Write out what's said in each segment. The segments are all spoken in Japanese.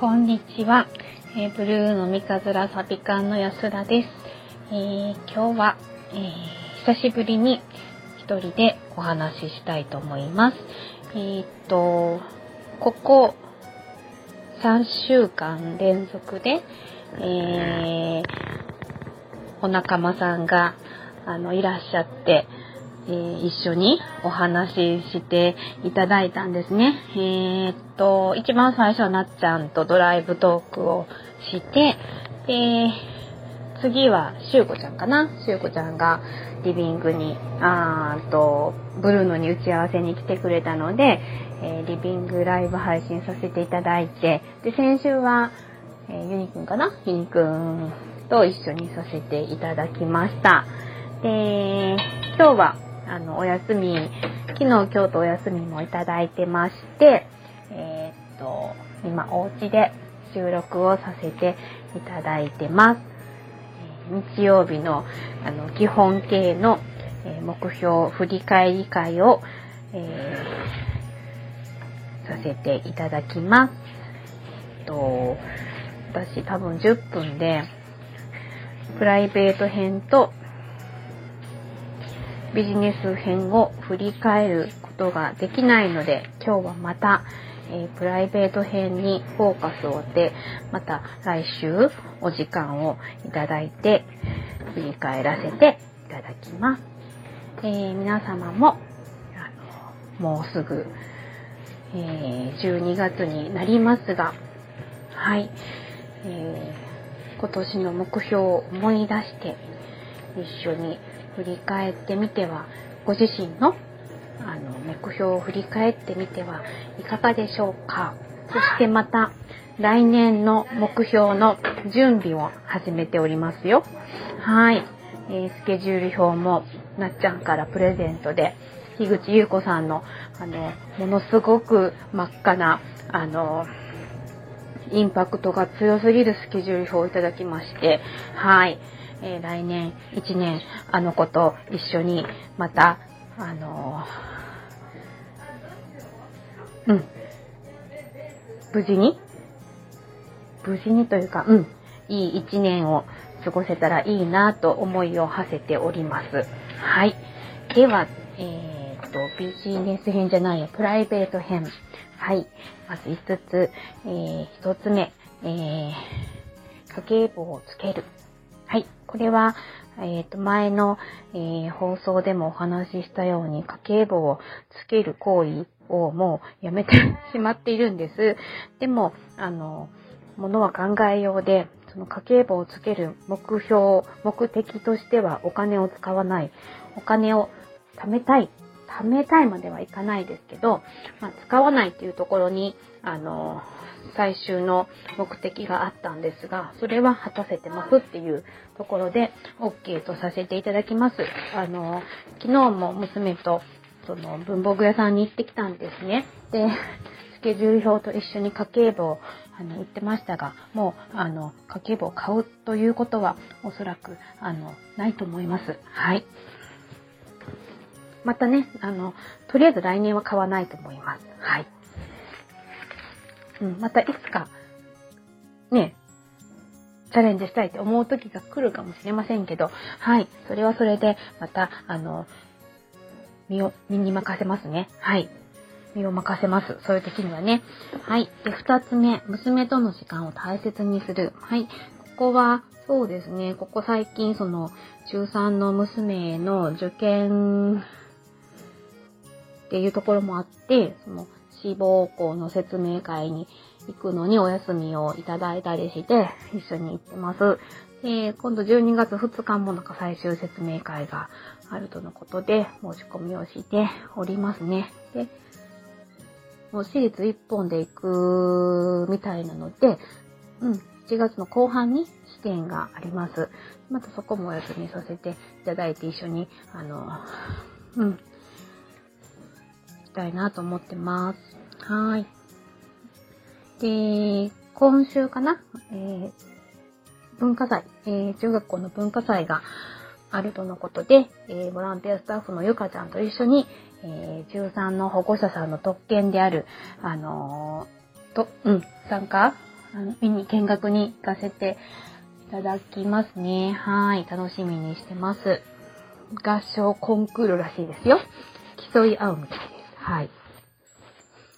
こんにちは。えーブルーの三日面サビカンの安田です。えー今日は、えー久しぶりに一人でお話ししたいと思います。えっと、ここ3週間連続で、えお仲間さんがあのいらっしゃって、えー一緒にお話ししていただいたんですね。えーっと、一番最初はなっちゃんとドライブトークをして、で、次はしゅうこちゃんかなしゅうこちゃんがリビングに、あーと、ブルーノに打ち合わせに来てくれたので、えーリビングライブ配信させていただいて、で、先週は、えーユニくんかな？ユニくんと一緒にさせていただきました。で、今日は、あの、お休み、昨日、今日とお休みもいただいてまして、えーっと、今、お家で収録をさせていただいてます。日曜日の、あの、基本形の、え目標振り返り会を、えーさせていただきます。えっと、私多分10分で、プライベート編とビジネス編を振り返ることができないので、今日はまた、えープライベート編にフォーカスを当て、また来週お時間をいただいて、振り返らせていただきます。えー皆様も、あの、もうすぐ、えー12月になりますが、はい、えー今年の目標を思い出して、一緒に振り返ってみては、ご自身のあの目標を振り返ってみてはいかがでしょうか？そしてまた来年の目標の準備を始めておりますよ。はい。えースケジュール表もなっちゃんからプレゼントで、樋口優子さんのあのものすごく真っ赤なあのインパクトが強すぎるスケジュール表をいただきまして、はい。えー来年1年あの子と一緒にまた、あのーうん。無事に？無事にというか、うん。いい1年を過ごせたらいいなと思いを馳せております。はい。では、えーっと、ビジネス編じゃないや、プライベート編。はい。まず5つ、えー、1つ目、えー、家計簿をつける。はい。これは、えっ、と、前の、えー放送でもお話ししたように、家計簿をつける行為をもうやめてしまっているんです。でも、あの、ものは考えようで、その家計簿をつける目標、目的としてはお金を使わない。お金を貯めたい。貯めたいまではいかないですけど、まあ、使わないっていうところに、あの、最終の目的があったんですが、それは果たせてますっていうところで OK とさせていただきます。あの、昨日も娘とその文房具屋さんに行ってきたんですね。で、スケジュール表と一緒に家計簿をあの売ってましたが、もうあの家計簿を買うということはおそらくあのないと思います。はい。またね、あの、とりあえず来年は買わないと思います。はい。うん、またいつか、ね、チャレンジしたいって思う時が来るかもしれませんけど、はい、それはそれで、また、あの、身を、身に任せますね。はい。身を任せます。そういう時にはね。はい。で、二つ目、娘との時間を大切にする。はい。ここは、そうですね、ここ最近、その、中3の娘の受験っていうところもあって、その志望校の説明会に行くのにお休みをいただいたりして、一緒に行ってます。で、今度12月2日もなんか最終説明会があるとのことで、申し込みをしておりますね。で、もう私立一本で行くみたいなので、うん、7月の後半に試験があります。またそこもお休みさせていただいて一緒に、あの、うん、したいなと思ってます。はい。で、今週かな、えー文化祭、えー中学校の文化祭があるとのことで、えーボランティアスタッフのゆかちゃんと一緒に、えー中3の保護者さんの特権である、あのーと、うん、参加見に見学に行かせていただきますね。はい。楽しみにしてます。合唱コンクールらしいですよ。競い合うみたいです。はい。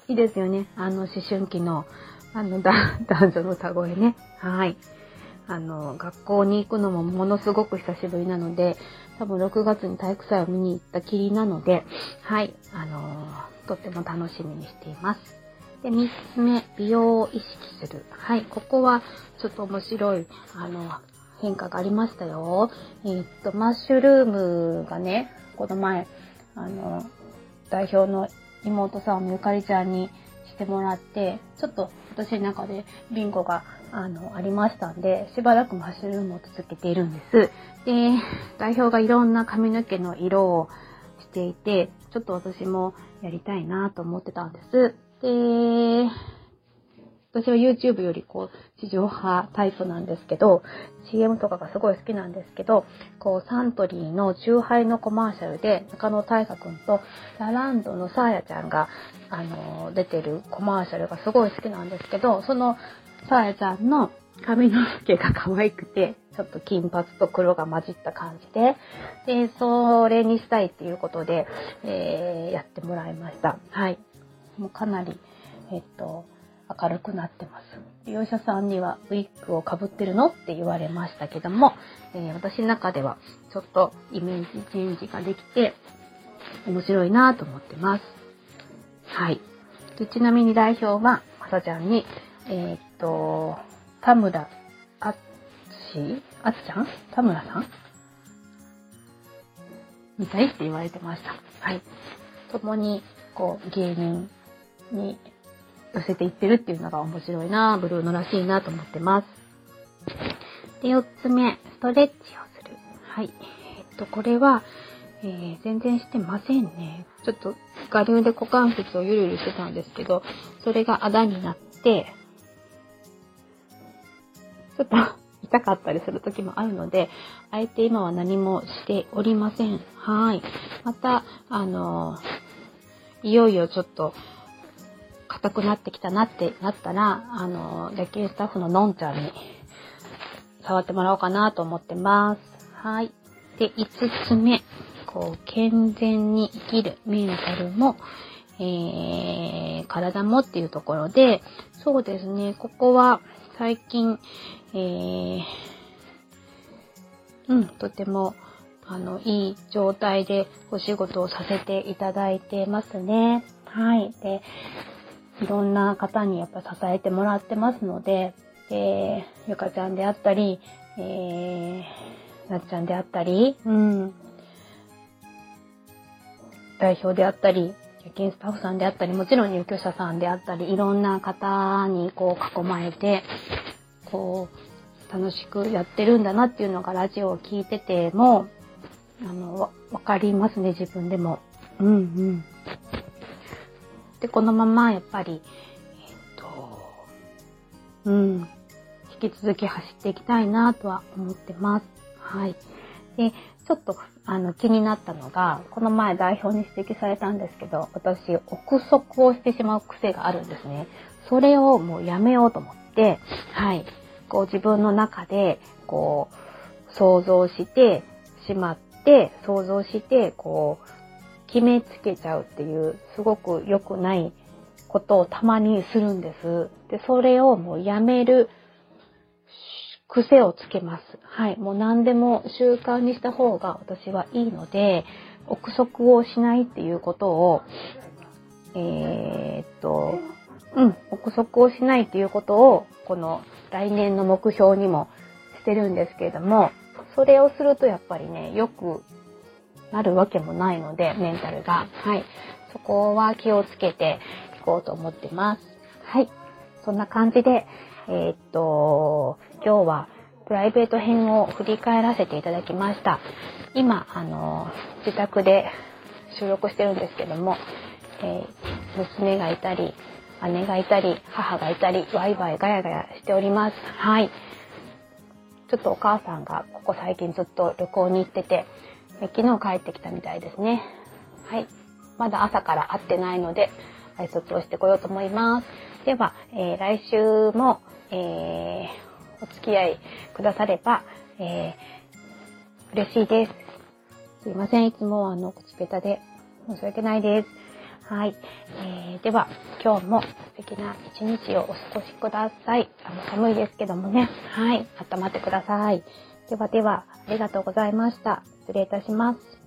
いいですよね。あの、思春期の、あの、男女の歌声ね。はい。あの、学校に行くのもものすごく久しぶりなので、多分6月に体育祭を見に行ったきりなので、はい、あのとっても楽しみにしています。で、3つ目、美容を意識する。はい、ここはちょっと面白い、あの、変化がありましたよ。えー、っと、マッシュルームがね、この前、あの、代表の妹さん、ゆかりちゃんにしてもらって、ちょっと私の中でビンゴがあの、ありましたんで、しばらくマッシュルームを続けているんです。で、代表がいろんな髪の毛の色をしていて、ちょっと私もやりたいなと思ってたんです。で、私は YouTube よりこう、地上波タイプなんですけど、CM とかがすごい好きなんですけど、こう、サントリーのチューハイのコマーシャルで、中野大河くんとラランドのサーヤちゃんが、あの、出てるコマーシャルがすごい好きなんですけど、そのサーヤちゃんの髪の毛が可愛くて、ちょっと金髪と黒が混じった感じで、で、それにしたいっていうことで、えー、やってもらいました。はい。もうかなり、えっと、明るくなってます。利用者さんにはウィッグをかぶってるのって言われましたけども、えー、私の中ではちょっとイメージチェンジができて面白いなと思ってます。はい。でちなみに代表は、まさちゃんに、えー、っと、田村あっしあつちゃん？田村さん？みたいって言われてました。はい。共に、こう、芸人に寄せていってるっていうのが面白いなブルーノらしいなと思ってます。で、4つ目、ストレッチをする。はい。えっと、これは、えー、全然してませんね。ちょっと、我流で股関節をゆるゆるしてたんですけど、それがあだになって、ちょっと 痛かったりする時もあるので、あえて今は何もしておりません。はい。また、あの、いよいよちょっと、硬くなってきたなってなったら、あの、野球スタッフののんちゃんに触ってもらおうかなと思ってます。はい。で、5つ目。こう、健全に生きるメンタルも、えー、体もっていうところで、そうですね、ここは最近、えー、うん、とても、あの、いい状態でお仕事をさせていただいてますね。はい。で、いろんな方にやっぱ支えてもらってますので、で、ゆかちゃんであったり、えー、なっちゃんであったり、うん、代表であったり、夜勤スタッフさんであったり、もちろん入居者さんであったり、いろんな方にこう囲まれて、こう、楽しくやってるんだなっていうのがラジオを聞いてても、あの、わ、わかりますね、自分でも。うんうん。で、このままやっぱり、えっと、うん、引き続き走っていきたいなとは思ってます。はい。で、ちょっとあの気になったのが、この前代表に指摘されたんですけど、私、憶測をしてしまう癖があるんですね。それをもうやめようと思って、はい。こう自分の中で、こう、想像してしまって、想像して、こう、決めつけちゃうっていう、すごく良くないことをたまにするんです。で、それをもうやめる癖をつけます。はい。もう何でも習慣にした方が私はいいので、憶測をしないっていうことを、えー、っと、うん、憶測をしないっていうことを、この来年の目標にもしてるんですけれども、それをするとやっぱりね、よくなるわけもないので、メンタルが。はい。そこは気をつけていこうと思ってます。はい。そんな感じで、えー、っと、今日はプライベート編を振り返らせていただきました。今、あの、自宅で収録してるんですけども、えー、娘がいたり、姉がいたり、母がいたり、ワイワイガヤガヤしております。はい。ちょっとお母さんがここ最近ずっと旅行に行ってて、え昨日帰ってきたみたいですね。はい。まだ朝から会ってないので、挨拶をしてこようと思います。では、えー、来週も、えー、お付き合いくだされば、えー、嬉しいです。すいません。いつもあの、口下手で申し訳ないです。はい。えー、では、今日も素敵な一日をお過ごしください。あの、寒いですけどもね。はい。温まってください。ではでは、ありがとうございました。失礼いたします。